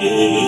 Ooh.